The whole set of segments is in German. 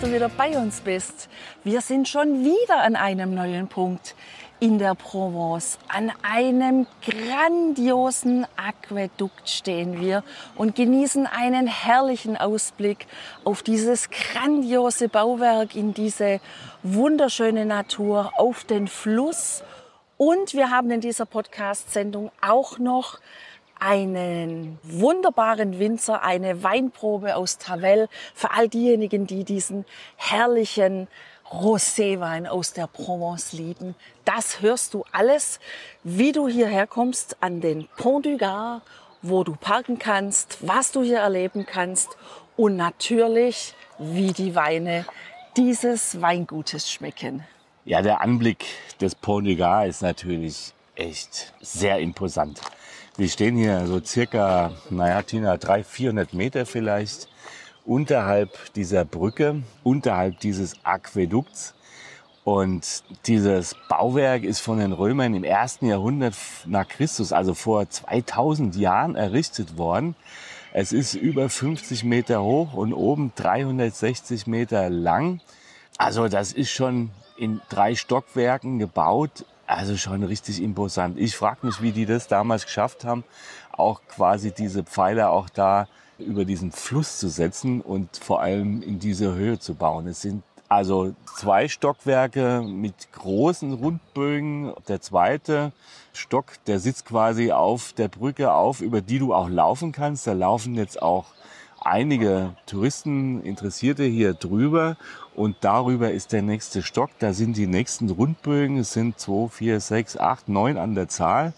Dass du wieder bei uns bist. Wir sind schon wieder an einem neuen Punkt in der Provence. An einem grandiosen Aquädukt stehen wir und genießen einen herrlichen Ausblick auf dieses grandiose Bauwerk, in diese wunderschöne Natur, auf den Fluss. Und wir haben in dieser Podcast-Sendung auch noch einen wunderbaren Winzer, eine Weinprobe aus Tavel für all diejenigen, die diesen herrlichen Roséwein aus der Provence lieben. Das hörst du alles, wie du hierher kommst an den Pont du Gard, wo du parken kannst, was du hier erleben kannst und natürlich, wie die Weine dieses Weingutes schmecken. Ja, der Anblick des Pont du Gard ist natürlich echt sehr imposant. Wir stehen hier so circa, naja, Tina, 300, 400 Meter vielleicht unterhalb dieser Brücke, unterhalb dieses Aquädukts. Und dieses Bauwerk ist von den Römern im ersten Jahrhundert nach Christus, also vor 2000 Jahren, errichtet worden. Es ist über 50 Meter hoch und oben 360 Meter lang. Also das ist schon in drei Stockwerken gebaut. Also schon richtig imposant. Ich frage mich, wie die das damals geschafft haben, auch quasi diese Pfeiler auch da über diesen Fluss zu setzen und vor allem in diese Höhe zu bauen. Es sind also zwei Stockwerke mit großen Rundbögen. Der zweite Stock, der sitzt quasi auf der Brücke auf, über die du auch laufen kannst. Da laufen jetzt auch einige Touristen, Interessierte hier drüber. Und darüber ist der nächste Stock. Da sind die nächsten Rundbögen. Es sind zwei, vier, sechs, acht, neun an der Zahl.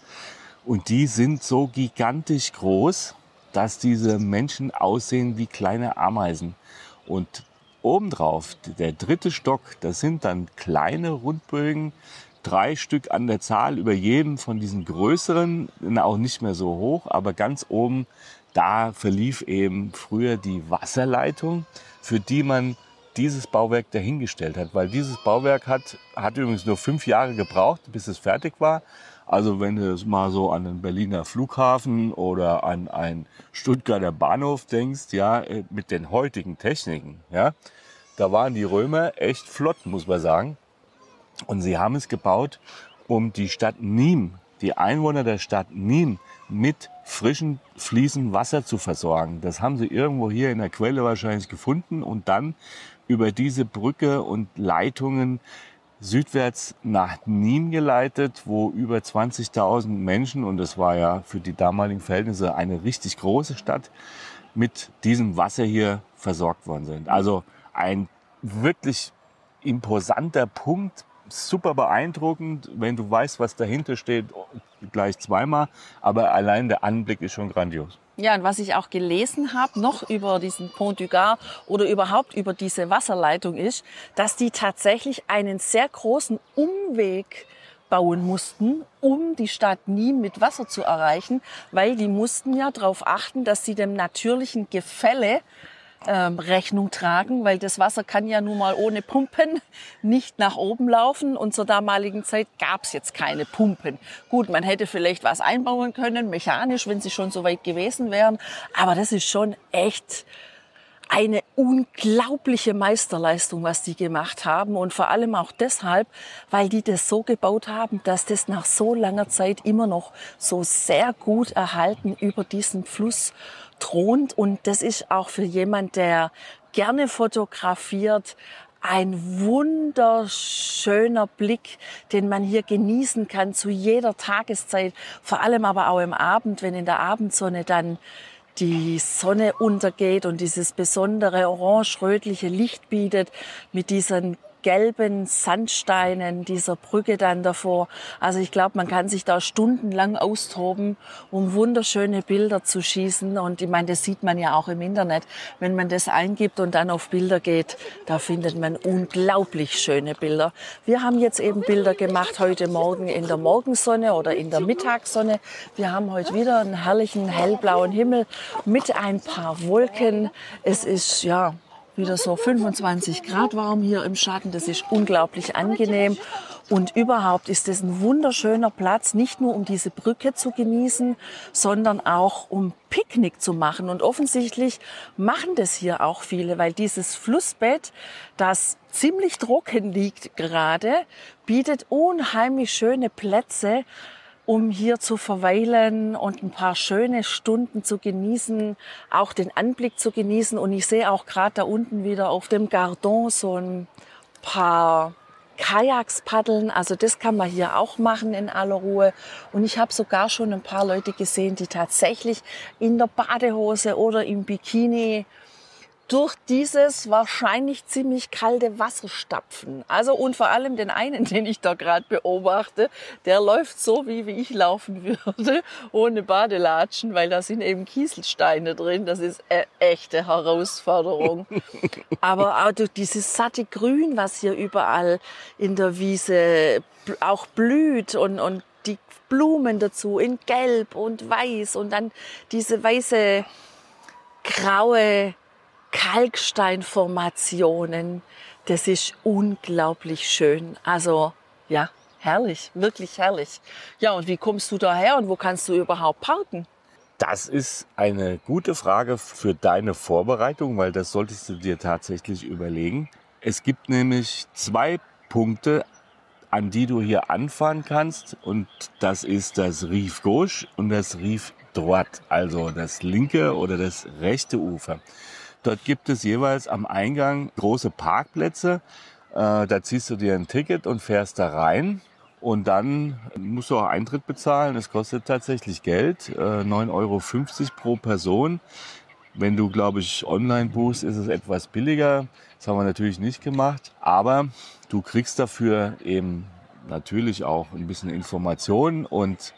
Und die sind so gigantisch groß, dass diese Menschen aussehen wie kleine Ameisen. Und obendrauf, der dritte Stock, das sind dann kleine Rundbögen, drei Stück an der Zahl, über jedem von diesen größeren, auch nicht mehr so hoch, aber ganz oben, da verlief eben früher die Wasserleitung, für die man dieses Bauwerk dahingestellt hat, weil dieses Bauwerk hat, hat übrigens nur fünf Jahre gebraucht, bis es fertig war. Also wenn du jetzt mal so an den Berliner Flughafen oder an einen Stuttgarter Bahnhof denkst, ja, mit den heutigen Techniken, ja, da waren die Römer echt flott, muss man sagen. Und sie haben es gebaut, um die Stadt Nîmes, die Einwohner der Stadt Nîmes mit frischem, fließendem Wasser zu versorgen. Das haben sie irgendwo hier in der Quelle wahrscheinlich gefunden und dann über diese Brücke und Leitungen südwärts nach Nîmes geleitet, wo über 20.000 Menschen, und das war ja für die damaligen Verhältnisse eine richtig große Stadt, mit diesem Wasser hier versorgt worden sind. Also ein wirklich imposanter Punkt, super beeindruckend, wenn du weißt, was dahinter steht, gleich zweimal, aber allein der Anblick ist schon grandios. Ja, und was ich auch gelesen habe, noch über diesen Pont du Gard oder überhaupt über diese Wasserleitung ist, dass die tatsächlich einen sehr großen Umweg bauen mussten, um die Stadt Nîmes mit Wasser zu erreichen, weil die mussten ja darauf achten, dass sie dem natürlichen Gefälle ähm, Rechnung tragen, weil das Wasser kann ja nun mal ohne Pumpen nicht nach oben laufen. Und zur damaligen Zeit gab es jetzt keine Pumpen. Gut, man hätte vielleicht was einbauen können, mechanisch, wenn sie schon so weit gewesen wären, aber das ist schon echt eine unglaubliche Meisterleistung, was die gemacht haben. Und vor allem auch deshalb, weil die das so gebaut haben, dass das nach so langer Zeit immer noch so sehr gut erhalten über diesen Fluss thront. Und das ist auch für jemand, der gerne fotografiert, ein wunderschöner Blick, den man hier genießen kann zu jeder Tageszeit, vor allem aber auch im Abend, wenn in der Abendsonne dann die Sonne untergeht und dieses besondere orange-rötliche Licht bietet mit diesen gelben Sandsteinen dieser Brücke dann davor. Also ich glaube, man kann sich da stundenlang austoben, um wunderschöne Bilder zu schießen. Und ich meine, das sieht man ja auch im Internet. Wenn man das eingibt und dann auf Bilder geht, da findet man unglaublich schöne Bilder. Wir haben jetzt eben Bilder gemacht heute Morgen in der Morgensonne oder in der Mittagssonne. Wir haben heute wieder einen herrlichen hellblauen Himmel mit ein paar Wolken. Es ist ja wieder so 25 Grad warm hier im Schatten. Das ist unglaublich angenehm. Und überhaupt ist es ein wunderschöner Platz, nicht nur um diese Brücke zu genießen, sondern auch um Picknick zu machen. Und offensichtlich machen das hier auch viele, weil dieses Flussbett, das ziemlich trocken liegt gerade, bietet unheimlich schöne Plätze, um hier zu verweilen und ein paar schöne Stunden zu genießen, auch den Anblick zu genießen. Und ich sehe auch gerade da unten wieder auf dem Gardon so ein paar Kajaks paddeln. Also das kann man hier auch machen in aller Ruhe. Und ich habe sogar schon ein paar Leute gesehen, die tatsächlich in der Badehose oder im Bikini durch dieses wahrscheinlich ziemlich kalte Wasser stapfen. Also und vor allem den einen, den ich da gerade beobachte, der läuft so, wie, wie ich laufen würde, ohne Badelatschen, weil da sind eben Kieselsteine drin. Das ist eine echte Herausforderung. Aber auch durch dieses satte Grün, was hier überall in der Wiese auch blüht und, und die Blumen dazu in Gelb und Weiß und dann diese weiße graue Kalksteinformationen. Das ist unglaublich schön. Also ja, herrlich, wirklich herrlich. Ja, und wie kommst du daher und wo kannst du überhaupt parken? Das ist eine gute Frage für deine Vorbereitung, weil das solltest du dir tatsächlich überlegen. Es gibt nämlich zwei Punkte, an die du hier anfahren kannst und das ist das Rief Gauche und das Rief Droite, also das linke oder das rechte Ufer. Dort gibt es jeweils am Eingang große Parkplätze. Äh, da ziehst du dir ein Ticket und fährst da rein. Und dann musst du auch Eintritt bezahlen. Es kostet tatsächlich Geld, äh, 9,50 Euro pro Person. Wenn du, glaube ich, online buchst, ist es etwas billiger. Das haben wir natürlich nicht gemacht. Aber du kriegst dafür eben natürlich auch ein bisschen Informationen und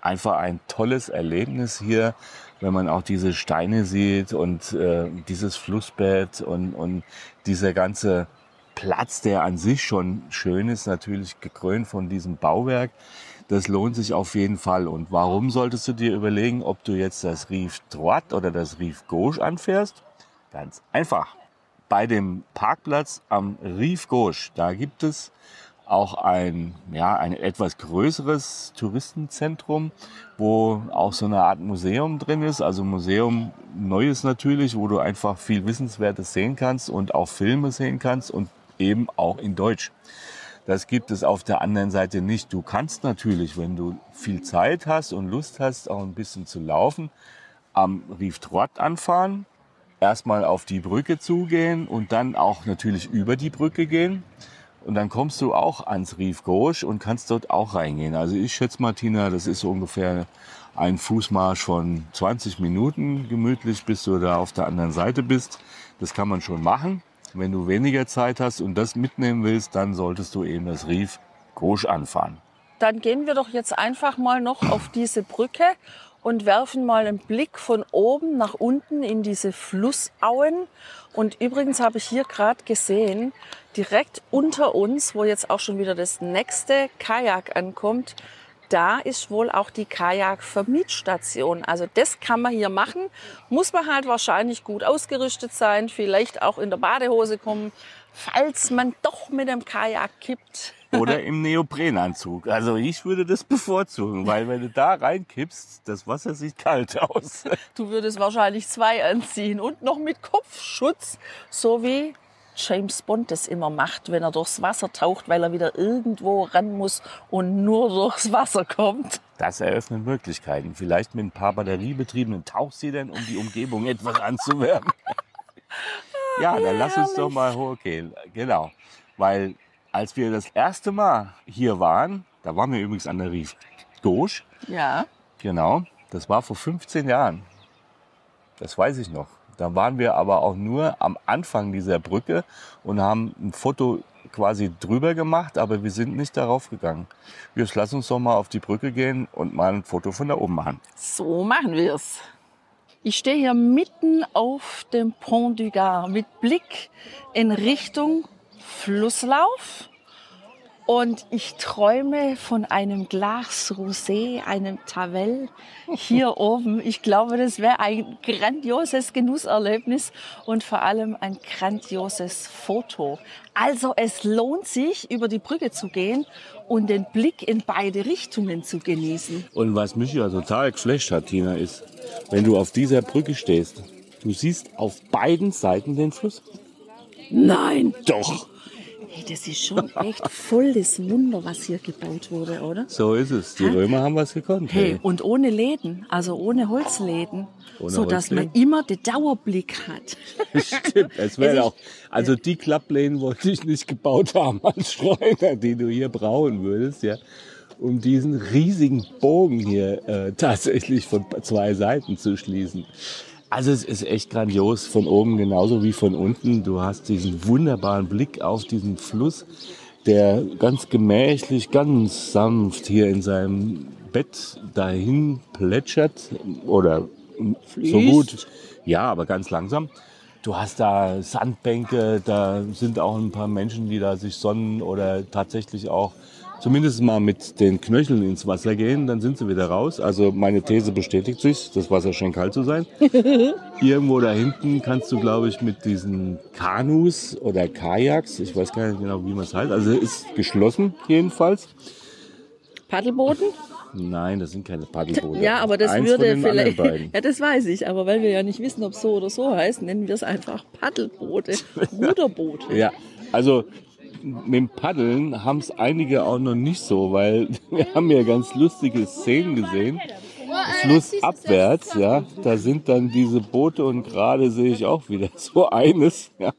einfach ein tolles Erlebnis hier, wenn man auch diese Steine sieht und äh, dieses Flussbett und, und dieser ganze Platz, der an sich schon schön ist, natürlich gekrönt von diesem Bauwerk. Das lohnt sich auf jeden Fall. Und warum solltest du dir überlegen, ob du jetzt das Rief Droite oder das Rief Gauche anfährst? Ganz einfach. Bei dem Parkplatz am Rief Gauche, da gibt es auch ein, ja, ein etwas größeres Touristenzentrum, wo auch so eine Art Museum drin ist. Also Museum Neues natürlich, wo du einfach viel Wissenswertes sehen kannst und auch Filme sehen kannst und eben auch in Deutsch. Das gibt es auf der anderen Seite nicht. Du kannst natürlich, wenn du viel Zeit hast und Lust hast, auch ein bisschen zu laufen, am Rief Trott anfahren, erstmal auf die Brücke zugehen und dann auch natürlich über die Brücke gehen. Und dann kommst du auch ans Rief Gauche und kannst dort auch reingehen. Also ich schätze, Martina, das ist ungefähr ein Fußmarsch von 20 Minuten gemütlich, bis du da auf der anderen Seite bist. Das kann man schon machen. Wenn du weniger Zeit hast und das mitnehmen willst, dann solltest du eben das Rief Gauche anfahren. Dann gehen wir doch jetzt einfach mal noch auf diese Brücke und werfen mal einen Blick von oben nach unten in diese Flussauen. Und übrigens habe ich hier gerade gesehen, direkt unter uns, wo jetzt auch schon wieder das nächste Kajak ankommt, da ist wohl auch die Kajak-Vermietstation. Also das kann man hier machen. Muss man halt wahrscheinlich gut ausgerüstet sein, vielleicht auch in der Badehose kommen, falls man doch mit dem Kajak kippt. Oder im Neoprenanzug. Also ich würde das bevorzugen, weil wenn du da reinkippst, das Wasser sieht kalt aus. Du würdest wahrscheinlich zwei anziehen und noch mit Kopfschutz, so wie James Bond das immer macht, wenn er durchs Wasser taucht, weil er wieder irgendwo ran muss und nur durchs Wasser kommt. Das eröffnet Möglichkeiten. Vielleicht mit ein paar batteriebetriebenen Tauchsiedern, um die Umgebung etwas anzuwärmen. ja, dann lass uns doch mal hochgehen. Genau. Weil als wir das erste Mal hier waren, da waren wir übrigens an der Rief Dosch. Ja. Genau. Das war vor 15 Jahren. Das weiß ich noch. Da waren wir aber auch nur am Anfang dieser Brücke und haben ein Foto quasi drüber gemacht, aber wir sind nicht darauf gegangen. Jetzt lass uns doch mal auf die Brücke gehen und mal ein Foto von da oben machen. So machen wir es. Ich stehe hier mitten auf dem Pont du Gard mit Blick in Richtung Flusslauf. Und ich träume von einem Glas Rosé, einem Tavel hier oben. Ich glaube, das wäre ein grandioses Genusserlebnis und vor allem ein grandioses Foto. Also es lohnt sich, über die Brücke zu gehen und den Blick in beide Richtungen zu genießen. Und was mich ja total geflasht hat, Tina, ist, wenn du auf dieser Brücke stehst, du siehst auf beiden Seiten den Fluss. Nein. Doch. Hey, das ist schon echt voll das Wunder, was hier gebaut wurde, oder? So ist es. Die Römer haben was gekonnt. Hey, und ohne Läden, also ohne Holzläden, Ohne so dass man immer den Dauerblick hat. Stimmt, es wäre Also auch. Also die Klapplehnen wollte ich nicht gebaut haben als Schreiner, die du hier brauchen würdest, ja, um diesen riesigen Bogen hier äh, tatsächlich von zwei Seiten zu schließen. Also es ist echt grandios von oben genauso wie von unten. Du hast diesen wunderbaren Blick auf diesen Fluss, der ganz gemächlich, ganz sanft hier in seinem Bett dahin plätschert oder so gut. Ja, aber ganz langsam. Du hast da Sandbänke, da sind auch ein paar Menschen, die da sich sonnen oder tatsächlich auch zumindest mal mit den Knöcheln ins Wasser gehen, dann sind sie wieder raus. Also meine These bestätigt sich, das Wasser scheint kalt zu sein. Irgendwo da hinten kannst du, glaube ich, mit diesen Kanus oder Kajaks, ich weiß gar nicht genau, wie man es heißt, also ist geschlossen jedenfalls. Paddelbooten? Nein, das sind keine Paddelboote. Ja, aber das Eins würde vielleicht. Ja, das weiß ich, aber weil wir ja nicht wissen, ob es so oder so heißt, nennen wir es einfach Paddelboote, Ruderboote. Ja, also mit dem Paddeln haben es einige auch noch nicht so, weil wir haben ja ganz lustige Szenen gesehen. Flussabwärts, ja, da sind dann diese Boote und gerade sehe ich auch wieder so eines, ja,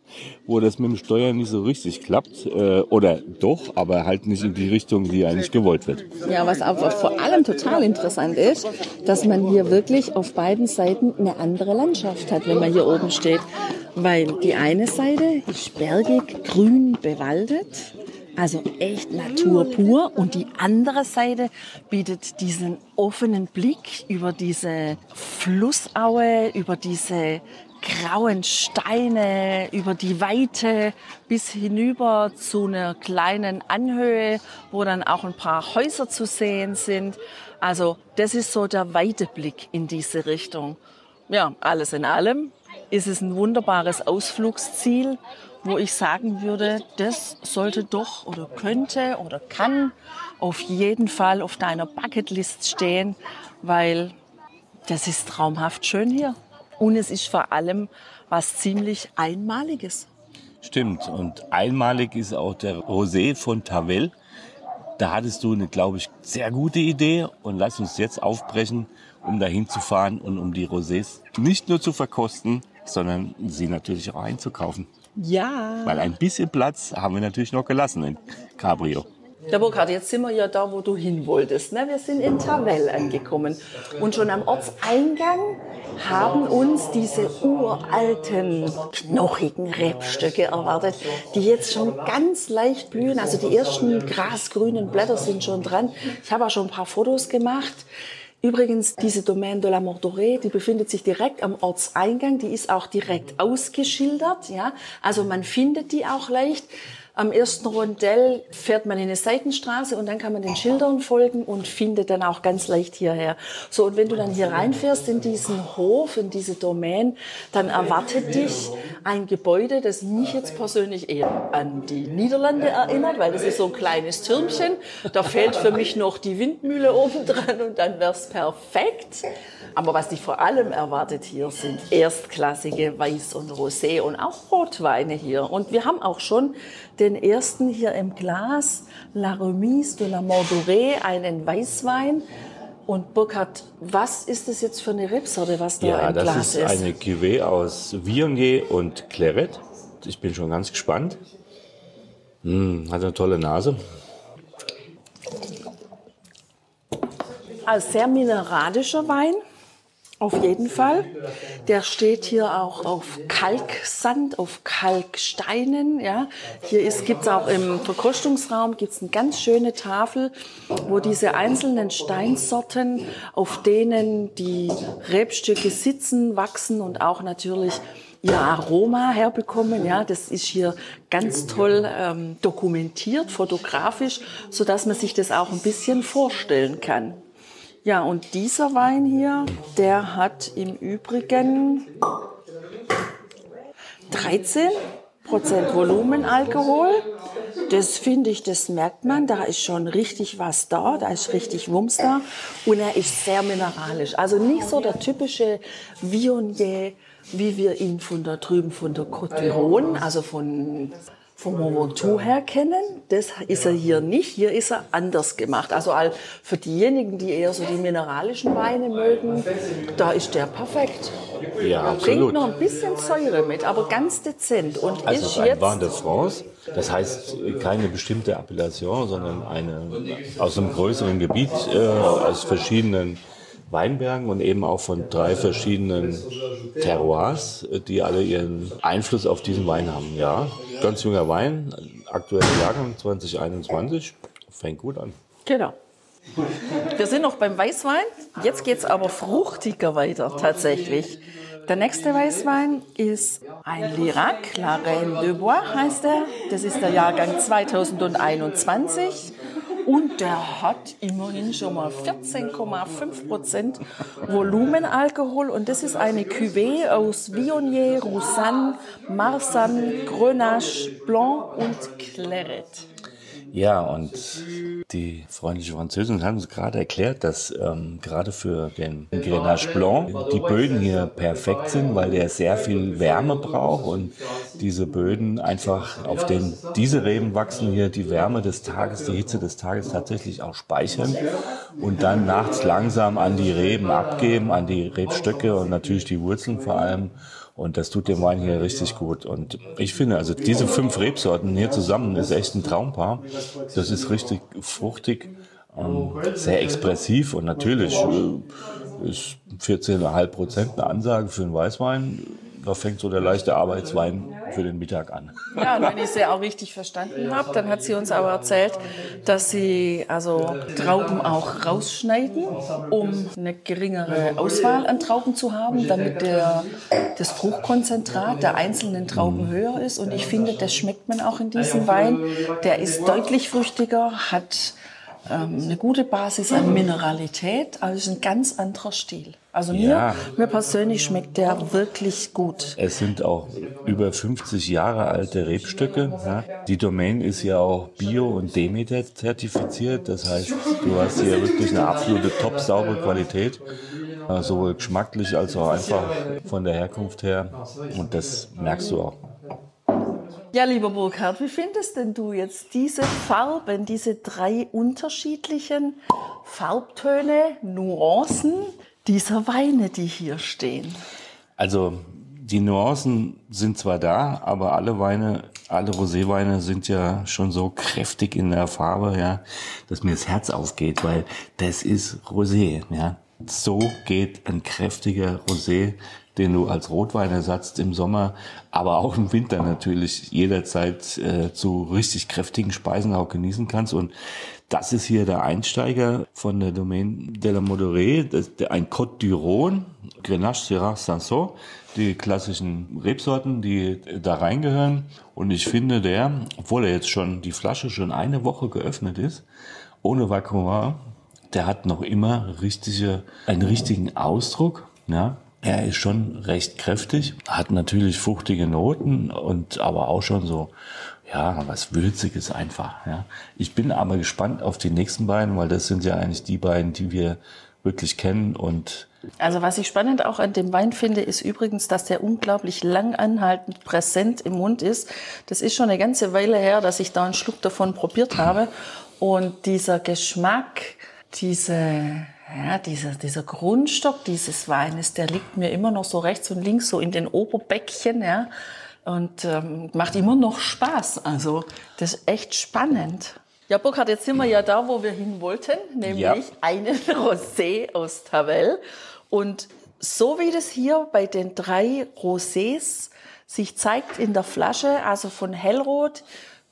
wo das mit dem Steuern nicht so richtig klappt. Äh, oder doch, aber halt nicht in die Richtung, die eigentlich gewollt wird. Ja, was aber vor allem total interessant ist, dass man hier wirklich auf beiden Seiten eine andere Landschaft hat, wenn man hier oben steht. Weil die eine Seite ist bergig, grün, bewaldet, also echt Natur pur. Und die andere Seite bietet diesen offenen Blick über diese Flussaue, über diese grauen Steine über die Weite bis hinüber zu einer kleinen Anhöhe, wo dann auch ein paar Häuser zu sehen sind. Also das ist so der weite Blick in diese Richtung. Ja, alles in allem ist es ein wunderbares Ausflugsziel, wo ich sagen würde, das sollte doch oder könnte oder kann auf jeden Fall auf deiner Bucketlist stehen, weil das ist traumhaft schön hier. Und es ist vor allem was ziemlich Einmaliges. Stimmt. Und einmalig ist auch der Rosé von Tavel. Da hattest du eine, glaube ich, sehr gute Idee. Und lass uns jetzt aufbrechen, um dahin zu fahren und um die Rosés nicht nur zu verkosten, sondern sie natürlich auch einzukaufen. Ja. Weil ein bisschen Platz haben wir natürlich noch gelassen im Cabrio. Der Burkhard, jetzt sind wir ja da, wo du hin wolltest. Ne? Wir sind in Tavel angekommen. Und schon am Ortseingang haben uns diese uralten, knochigen Rebstöcke erwartet, die jetzt schon ganz leicht blühen. Also die ersten grasgrünen Blätter sind schon dran. Ich habe auch schon ein paar Fotos gemacht. Übrigens, diese Domaine de la Mordorée, die befindet sich direkt am Ortseingang. Die ist auch direkt ausgeschildert. Ja? Also man findet die auch leicht. Am ersten Rondell fährt man in eine Seitenstraße und dann kann man den Schildern folgen und findet dann auch ganz leicht hierher. So, und wenn du dann hier reinfährst in diesen Hof, in diese Domain, dann erwartet dich ein Gebäude, das mich jetzt persönlich eher an die Niederlande erinnert, weil das ist so ein kleines Türmchen. Da fehlt für mich noch die Windmühle oben dran und dann wär's perfekt. Aber was dich vor allem erwartet hier sind erstklassige Weiß- und Rosé und auch Rotweine hier. Und wir haben auch schon den ersten hier im Glas, La Remise de la Mordorée, einen Weißwein. Und Burkhard, was ist das jetzt für eine Rebsorte, was da Ja, im das Glas ist ist? eine Cuvée aus Viognier und Claret. Ich bin schon ganz gespannt. Hm, hat eine tolle Nase. Ein sehr mineralischer Wein, Auf jeden Fall. Der steht hier auch auf Kalksand, auf Kalksteinen. Ja. Hier gibt es auch im Verkostungsraum gibt's eine ganz schöne Tafel, wo diese einzelnen Steinsorten, auf denen die Rebstücke sitzen, wachsen und auch natürlich ihr Aroma herbekommen. Ja, das ist hier ganz toll ähm, dokumentiert, fotografisch, so dass man sich das auch ein bisschen vorstellen kann. Ja, und dieser Wein hier, der hat im Übrigen 13 Prozent Volumenalkohol. Das finde ich, das merkt man. Da ist schon richtig was da, da ist richtig Wumms da. Und er ist sehr mineralisch. Also nicht so der typische Viognier, wie wir ihn von da drüben von der Côte also von vom Mont her kennen. Das ist er hier nicht. Hier ist er anders gemacht. Also für diejenigen, die eher so die mineralischen Weine mögen, da ist der perfekt. Ja, er absolut. bringt noch ein bisschen Säure mit, aber ganz dezent. Und Also ist ein jetzt Vin de France. Das heißt keine bestimmte Appellation, sondern eine aus einem größeren Gebiet, äh, aus verschiedenen Weinbergen und eben auch von drei verschiedenen Terroirs, die alle ihren Einfluss auf diesen Wein haben. Ja, ganz junger Wein, aktueller Jahrgang 2021, fängt gut an. Genau. Wir sind noch beim Weißwein. Jetzt geht es aber fruchtiger weiter tatsächlich. Der nächste Weißwein ist ein Lirac, La Reine de Bois heißt er. Das ist der Jahrgang 2021. Und der hat immerhin schon mal 14,5 Prozent Volumenalkohol. Und das ist eine Cuvée aus Viognier, Roussanne, Marsanne, Grenache, Blanc und Claret. Ja, und die freundliche Französin hat uns gerade erklärt, dass ähm, gerade für den Grenache Blanc die Böden hier perfekt sind, weil der sehr viel Wärme braucht und diese Böden einfach, auf denen diese Reben wachsen, hier die Wärme des Tages, die Hitze des Tages tatsächlich auch speichern und dann nachts langsam an die Reben abgeben, an die Rebstöcke und natürlich die Wurzeln vor allem. Und das tut dem Wein hier richtig gut. Und ich finde, also diese fünf Rebsorten hier zusammen ist echt ein Traumpaar. Das ist richtig fruchtig, ähm, sehr expressiv und natürlich äh, ist 14,5 Prozent eine Ansage für einen Weißwein. Da fängt so der leichte Arbeitswein für den Mittag an. Ja, und wenn ich sie auch richtig verstanden habe, dann hat sie uns aber erzählt, dass sie also Trauben auch rausschneiden, um eine geringere Auswahl an Trauben zu haben, damit der, das Fruchtkonzentrat der einzelnen Trauben höher ist. Und ich finde, das schmeckt man auch in diesem Wein. Der ist deutlich früchtiger, hat ähm, eine gute Basis an Mineralität, also ist ein ganz anderer Stil. Also mir, Ja. mir persönlich schmeckt der wirklich gut. Es sind auch über 50 Jahre alte Rebstücke. Ja. Die Domain ist ja auch Bio- und Demeter zertifiziert. Das heißt, du hast hier wirklich eine absolute top saubere Qualität. äh, Sowohl geschmacklich als auch einfach von der Herkunft her. Und das merkst du auch. Ja, lieber Burkhard, wie findest denn du jetzt diese Farben, diese drei unterschiedlichen Farbtöne, Nuancen dieser Weine, die hier stehen? Also die Nuancen sind zwar da, aber alle Weine, alle Roséweine sind ja schon so kräftig in der Farbe, ja, dass mir das Herz aufgeht, weil das ist Rosé, ja. So geht ein kräftiger Rosé, den du als Rotwein ersetzt im Sommer, aber auch im Winter natürlich jederzeit äh, zu richtig kräftigen Speisen auch genießen kannst. Und das ist hier der Einsteiger von der Domaine de la Modoré, das ist ein Côte d'Iron, Grenache, Syrah, Sanson, die klassischen Rebsorten, die da reingehören. Und ich finde der, obwohl er jetzt schon die Flasche schon eine Woche geöffnet ist, ohne Vacuum, der hat noch immer richtige, einen richtigen Ausdruck. Ja, er ist schon recht kräftig, hat natürlich fruchtige Noten und aber auch schon so, ja, was Würziges einfach. Ja. Ich bin aber gespannt auf die nächsten beiden, weil das sind ja eigentlich die beiden, die wir wirklich kennen und Also was ich spannend auch an dem Wein finde, ist übrigens, dass der unglaublich lang anhaltend präsent im Mund ist. Das ist schon eine ganze Weile her, dass ich da einen Schluck davon probiert habe. Und dieser Geschmack, diese, ja, dieser, dieser Grundstock dieses Weines, der liegt mir immer noch so rechts und links so in den Oberbäckchen, ja. Und ähm, macht immer noch Spaß. Also das ist echt spannend. Ja, Burkhard, jetzt sind wir ja da, wo wir hin wollten, nämlich Ja. einen Rosé aus Tavel. Und so wie das hier bei den drei Rosés sich zeigt in der Flasche, also von hellrot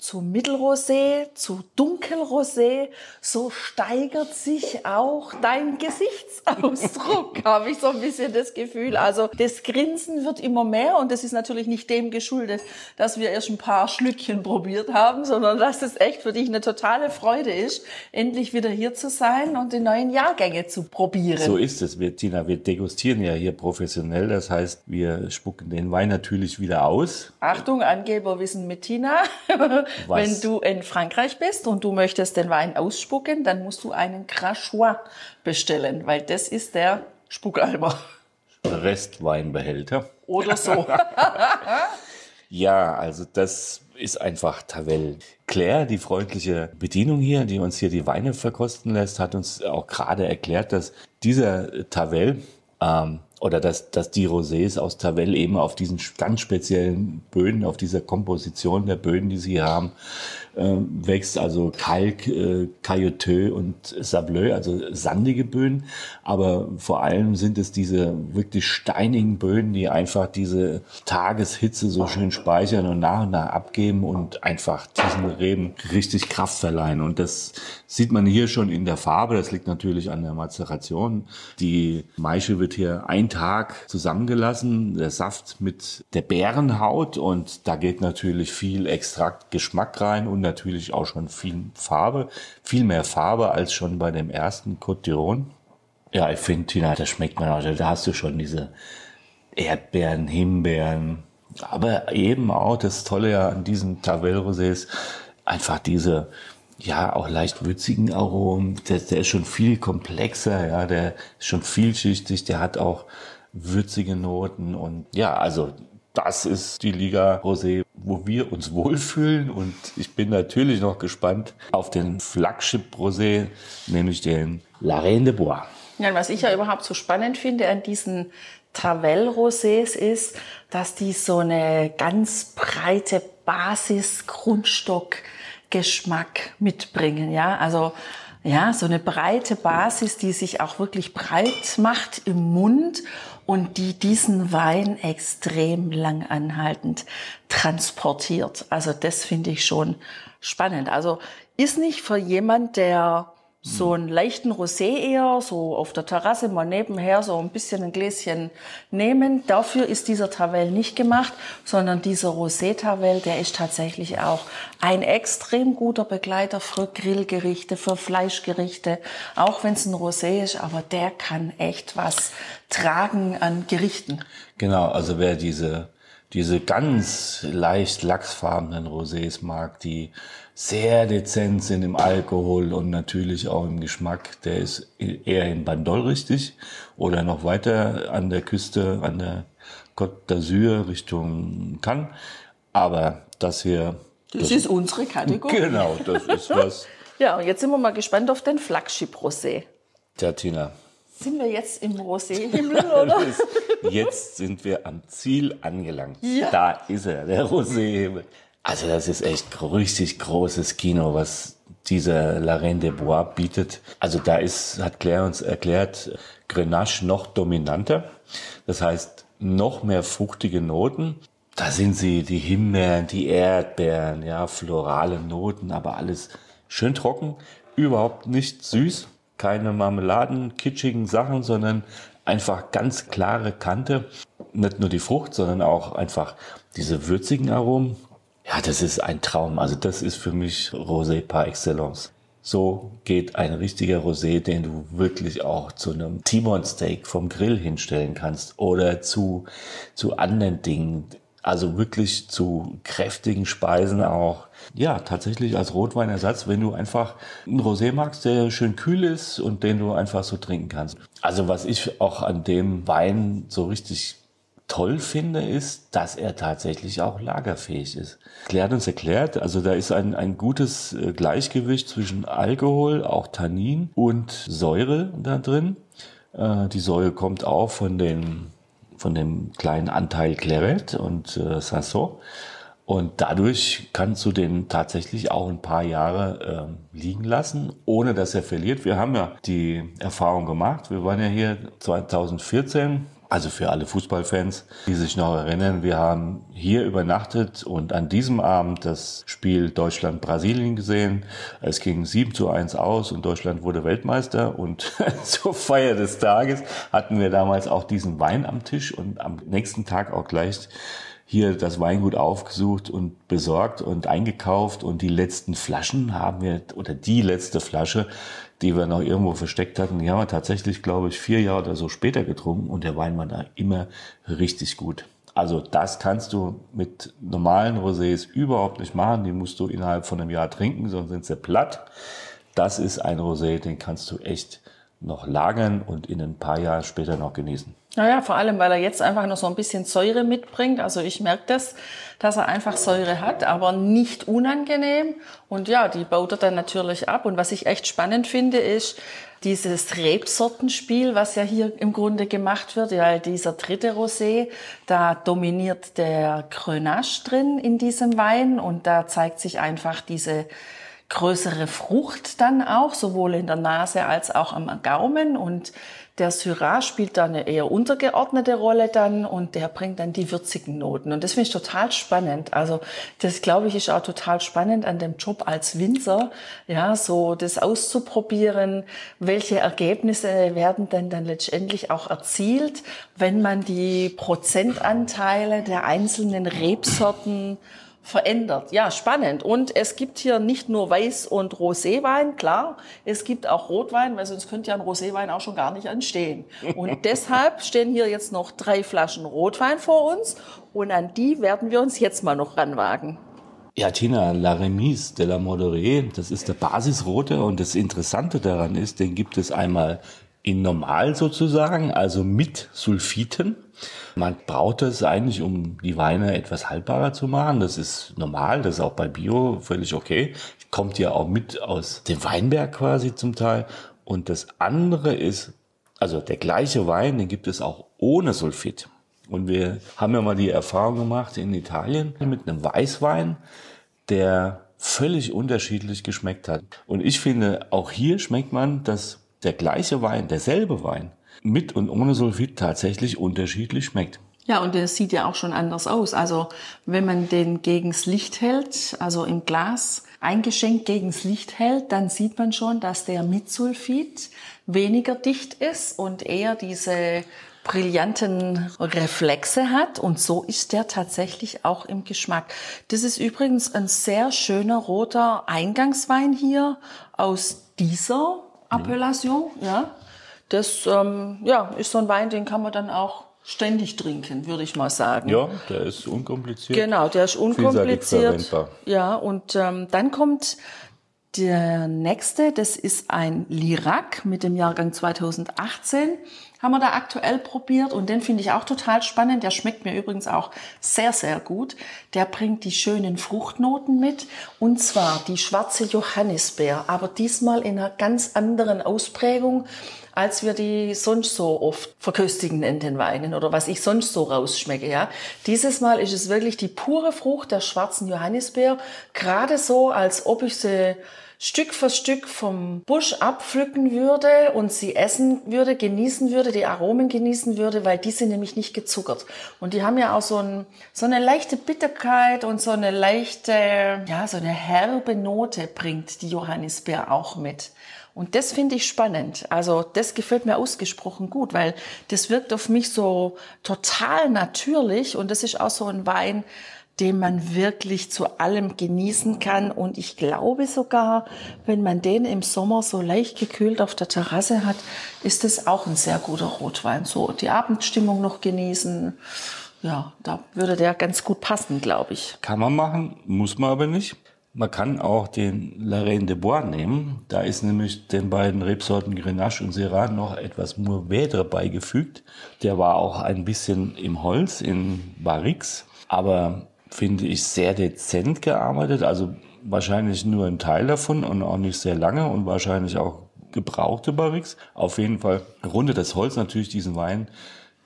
zu Mittelrosé, zu Dunkelrosé, so steigert sich auch dein Gesichtsausdruck, habe ich so ein bisschen das Gefühl. Also das Grinsen wird immer mehr und das ist natürlich nicht dem geschuldet, dass wir erst ein paar Schlückchen probiert haben, sondern dass es echt für dich eine totale Freude ist, endlich wieder hier zu sein und die neuen Jahrgänge zu probieren. So ist es, wir, Tina. Wir degustieren ja hier professionell. Das heißt, wir spucken den Wein natürlich wieder aus. Achtung, Angeberwissen mit Tina. Was? Wenn du in Frankreich bist und du möchtest den Wein ausspucken, dann musst du einen Crachois bestellen, weil das ist der Spuckalber. Restweinbehälter. Oder so. Ja, also das ist einfach Tavel. Claire, die freundliche Bedienung hier, die uns hier die Weine verkosten lässt, hat uns auch gerade erklärt, dass dieser Tavel ähm, oder dass, dass die Rosés aus Tavel eben auf diesen ganz speziellen Böden, auf dieser Komposition der Böden, die sie haben, äh, wächst. Also Kalk, äh, Caillouteux und Sableux, also sandige Böden. Aber vor allem sind es diese wirklich steinigen Böden, die einfach diese Tageshitze so schön speichern und nach und nach abgeben und einfach diesen Reben richtig Kraft verleihen. Und das sieht man hier schon in der Farbe. Das liegt natürlich an der Mazeration. Die Maische wird hier ein Tag zusammengelassen, der Saft mit der Bärenhaut und da geht natürlich viel Extrakt Geschmack rein und natürlich auch schon viel Farbe, viel mehr Farbe als schon bei dem ersten d'Iron. Ja, ich finde, Tina, da schmeckt man auch, da hast du schon diese Erdbeeren, Himbeeren, aber eben auch das Tolle ja an diesen Tavel Rosés, einfach diese, ja, auch leicht würzigen Aromen. Der, der ist schon viel komplexer, ja, der ist schon vielschichtig, der hat auch würzige Noten und ja, also das ist die Liga Rosé, wo wir uns wohlfühlen und ich bin natürlich noch gespannt auf den Flagship Rosé, nämlich den La Reine de Bois. Ja, was ich ja überhaupt so spannend finde an diesen Tavel-Rosés ist, dass die so eine ganz breite Basis, Grundstock, Geschmack mitbringen, ja. Also, ja, so eine breite Basis, die sich auch wirklich breit macht im Mund und die diesen Wein extrem lang anhaltend transportiert. Also das finde ich schon spannend. Also ist nicht für jemand, der so einen leichten Rosé eher, so auf der Terrasse mal nebenher so ein bisschen ein Gläschen nehmen. Dafür ist dieser Tavel nicht gemacht, sondern dieser Rosé-Tavel, der ist tatsächlich auch ein extrem guter Begleiter für Grillgerichte, für Fleischgerichte, auch wenn es ein Rosé ist, aber der kann echt was tragen an Gerichten. Genau, also wer diese, diese ganz leicht lachsfarbenen Rosés mag, die sehr dezent sind im Alkohol und natürlich auch im Geschmack, der ist eher in Bandol richtig oder noch weiter an der Küste, an der Côte d'Azur Richtung Cannes. Aber das hier... Das, ist unsere Kategorie. Genau, das ist was. Ja, und jetzt sind wir mal gespannt auf den Flagship Rosé. Tja, Tina, Sind wir jetzt im Rosé-Himmel, oder? Das Jetzt sind wir am Ziel angelangt. Ja. Da ist er, der Rosé. Also das ist echt richtig großes Kino, was dieser La Reine de Bois bietet. Also da ist, hat Claire uns erklärt, Grenache noch dominanter. Das heißt, noch mehr fruchtige Noten. Da sind sie, die Himbeeren, die Erdbeeren, ja, florale Noten, aber alles schön trocken, überhaupt nicht süß, keine Marmeladen, kitschigen Sachen, sondern einfach ganz klare Kante. Nicht nur die Frucht, sondern auch einfach diese würzigen Aromen. Ja, das ist ein Traum. Also das ist für mich Rosé par excellence. So geht ein richtiger Rosé, den du wirklich auch zu einem T-Bone Steak vom Grill hinstellen kannst oder zu, zu anderen Dingen. Also wirklich zu kräftigen Speisen auch. Ja, tatsächlich als Rotweinersatz, wenn du einfach einen Rosé magst, der schön kühl ist und den du einfach so trinken kannst. Also was ich auch an dem Wein so richtig toll finde, ist, dass er tatsächlich auch lagerfähig ist. Hat uns erklärt, also da ist ein, ein gutes äh, Gleichgewicht zwischen Alkohol, auch Tannin und Säure da drin. Äh, Die Säure kommt auch von, den, von dem kleinen Anteil Claret und äh, Sanson. Und dadurch kannst du den tatsächlich auch ein paar Jahre äh, liegen lassen, ohne dass er verliert. Wir haben ja die Erfahrung gemacht. Wir waren ja hier 2014 also für alle Fußballfans, die sich noch erinnern, wir haben hier übernachtet und an diesem Abend das Spiel Deutschland-Brasilien gesehen. Es ging 7 zu 1 aus und Deutschland wurde Weltmeister. Und zur Feier des Tages hatten wir damals auch diesen Wein am Tisch und am nächsten Tag auch gleich hier das Weingut aufgesucht und besorgt und eingekauft und die letzten Flaschen haben wir, oder die letzte Flasche die wir noch irgendwo versteckt hatten, die haben wir tatsächlich, glaube ich, vier Jahre oder so später getrunken und der Wein war da immer richtig gut. Also das kannst du mit normalen Rosés überhaupt nicht machen. Die musst du innerhalb von einem Jahr trinken, sonst sind sie platt. Das ist ein Rosé, den kannst du echt noch lagern und in ein paar Jahren später noch genießen. Naja, vor allem, weil er jetzt einfach noch so ein bisschen Säure mitbringt. Also ich merke das, dass er einfach Säure hat, aber nicht unangenehm. Und ja, die baut er dann natürlich ab. Und was ich echt spannend finde, ist dieses Rebsortenspiel, was ja hier im Grunde gemacht wird. Ja, dieser dritte Rosé, da dominiert der Grenache drin in diesem Wein. Und da zeigt sich einfach diese größere Frucht dann auch, sowohl in der Nase als auch am Gaumen. Und der Syrah spielt da eine eher untergeordnete Rolle dann und der bringt dann die würzigen Noten. Und das finde ich total spannend. Also das, glaube ich, ist auch total spannend an dem Job als Winzer, ja, so das auszuprobieren, welche Ergebnisse werden denn dann letztendlich auch erzielt, wenn man die Prozentanteile der einzelnen Rebsorten verändert. Ja, spannend. Und es gibt hier nicht nur Weiß- und Roséwein, klar, es gibt auch Rotwein, weil sonst könnte ja ein Roséwein auch schon gar nicht entstehen. Und deshalb stehen hier jetzt noch drei Flaschen Rotwein vor uns und an die werden wir uns jetzt mal noch ranwagen. Ja, Tina, La Remise de la Modere, das ist der Basisrote und das Interessante daran ist, den gibt es einmal in normal sozusagen, also mit Sulfiten. Man braucht es eigentlich, um die Weine etwas haltbarer zu machen. Das ist normal, das ist auch bei Bio völlig okay. Kommt ja auch mit aus dem Weinberg quasi zum Teil. Und das andere ist, also der gleiche Wein, den gibt es auch ohne Sulfit. Und wir haben ja mal die Erfahrung gemacht in Italien mit einem Weißwein, der völlig unterschiedlich geschmeckt hat. Und ich finde, auch hier schmeckt man, dass der gleiche Wein, derselbe Wein, mit und ohne Sulfit tatsächlich unterschiedlich schmeckt. Ja, und der sieht ja auch schon anders aus. Also wenn man den gegens Licht hält, also im Glas eingeschenkt gegens Licht hält, dann sieht man schon, dass der mit Sulfit weniger dicht ist und eher diese brillanten Reflexe hat und so ist der tatsächlich auch im Geschmack. Das ist übrigens ein sehr schöner roter Eingangswein hier aus dieser Appellation, ja. Das ähm, ja, ist so ein Wein, den kann man dann auch ständig trinken, würde ich mal sagen. Ja, der ist unkompliziert. Genau, der ist unkompliziert. Ja, und ähm, dann kommt der nächste, das ist ein Lirac mit dem Jahrgang 2018 haben wir da aktuell probiert und den finde ich auch total spannend. Der schmeckt mir übrigens auch sehr, sehr gut. Der bringt die schönen Fruchtnoten mit und zwar die schwarze Johannisbeer, aber diesmal in einer ganz anderen Ausprägung als wir die sonst so oft verköstigen in den Weinen oder was ich sonst so rausschmecke. Ja, dieses Mal ist es wirklich die pure Frucht der schwarzen Johannisbeer, gerade so, als ob ich sie Stück für Stück vom Busch abpflücken würde und sie essen würde, genießen würde, die Aromen genießen würde, weil die sind nämlich nicht gezuckert. Und die haben ja auch so, ein, so eine leichte Bitterkeit und so eine leichte, ja, so eine herbe Note bringt die Johannisbeer auch mit. Und das finde ich spannend. Also das gefällt mir ausgesprochen gut, weil das wirkt auf mich so total natürlich und das ist auch so ein Wein, den man wirklich zu allem genießen kann. Und ich glaube sogar, wenn man den im Sommer so leicht gekühlt auf der Terrasse hat, ist es auch ein sehr guter Rotwein. So die Abendstimmung noch genießen. Ja, da würde der ganz gut passen, glaube ich. Kann man machen, muss man aber nicht. Man kann auch den La Reine de Bois nehmen. Da ist nämlich den beiden Rebsorten Grenache und Syrah noch etwas Mourvèdre beigefügt. Der war auch ein bisschen im Holz in Barrix. Aber finde ich, sehr dezent gearbeitet. Also wahrscheinlich nur ein Teil davon und auch nicht sehr lange und wahrscheinlich auch gebrauchte Barriques. Auf jeden Fall rundet das Holz natürlich diesen Wein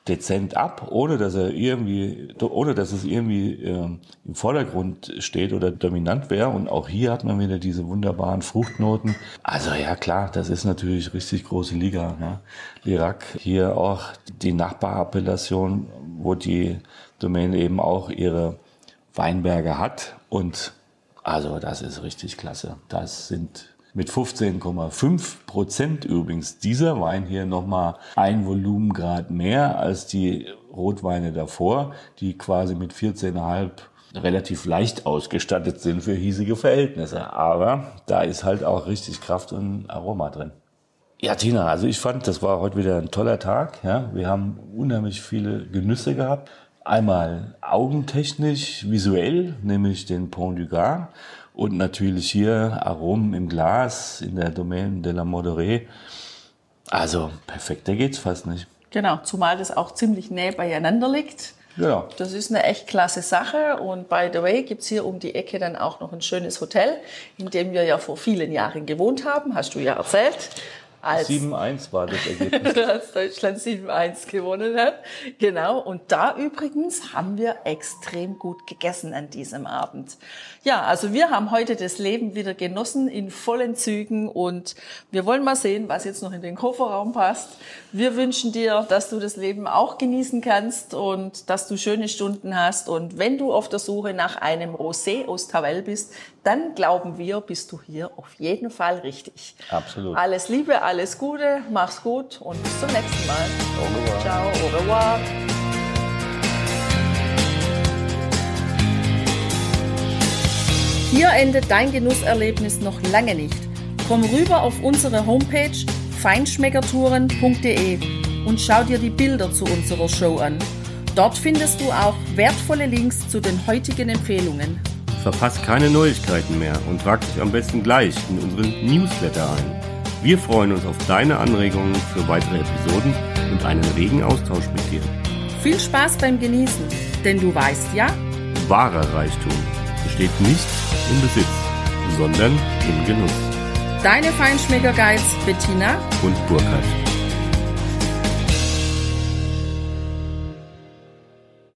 dezent ab, ohne dass er irgendwie, ohne dass es irgendwie äh, im Vordergrund steht oder dominant wäre. Und auch hier hat man wieder diese wunderbaren Fruchtnoten. Also ja klar, das ist natürlich richtig große Liga. Ne? Lirac hier auch die Nachbarappellation, wo die Domäne eben auch ihre Weinberge hat. Und also das ist richtig klasse. Das sind mit 15,5 Prozent übrigens dieser Wein hier nochmal ein Volumengrad mehr als die Rotweine davor, die quasi mit 14,5 relativ leicht ausgestattet sind für hiesige Verhältnisse. Aber da ist halt auch richtig Kraft und Aroma drin. Ja, Tina, also ich fand, das war heute wieder ein toller Tag. Ja, wir haben unheimlich viele Genüsse gehabt. Einmal augentechnisch, visuell, nämlich den Pont du Gard und natürlich hier Aromen im Glas in der Domaine de la Modere. Also perfekter geht's fast nicht. Genau, zumal das auch ziemlich näher beieinander liegt. Ja. Das ist eine echt klasse Sache. Und by the way, gibt's hier um die Ecke dann auch noch ein schönes Hotel, in dem wir ja vor vielen Jahren gewohnt haben, hast du ja erzählt. 7-1 war das Ergebnis. als Deutschland 7-1 gewonnen hat. Genau. Und da übrigens haben wir extrem gut gegessen an diesem Abend. Ja, also wir haben heute das Leben wieder genossen in vollen Zügen und wir wollen mal sehen, was jetzt noch in den Kofferraum passt. Wir wünschen dir, dass du das Leben auch genießen kannst und dass du schöne Stunden hast. Und wenn du auf der Suche nach einem Rosé aus Tavel bist, dann glauben wir, bist du hier auf jeden Fall richtig. Absolut. Alles Liebe, alles Gute, mach's gut und bis zum nächsten Mal. Au revoir. Ciao, au revoir. Hier endet dein Genusserlebnis noch lange nicht. Komm rüber auf unsere Homepage feinschmeckertouren.de und schau dir die Bilder zu unserer Show an. Dort findest du auch wertvolle Links zu den heutigen Empfehlungen. Verpasst keine Neuigkeiten mehr und trag dich am besten gleich in unseren Newsletter ein. Wir freuen uns auf deine Anregungen für weitere Episoden und einen regen Austausch mit dir. Viel Spaß beim Genießen, denn du weißt ja, Wahrer Reichtum besteht nicht im Besitz, sondern im Genuss. deine Feinschmecker Guides Bettina Und Burkhard.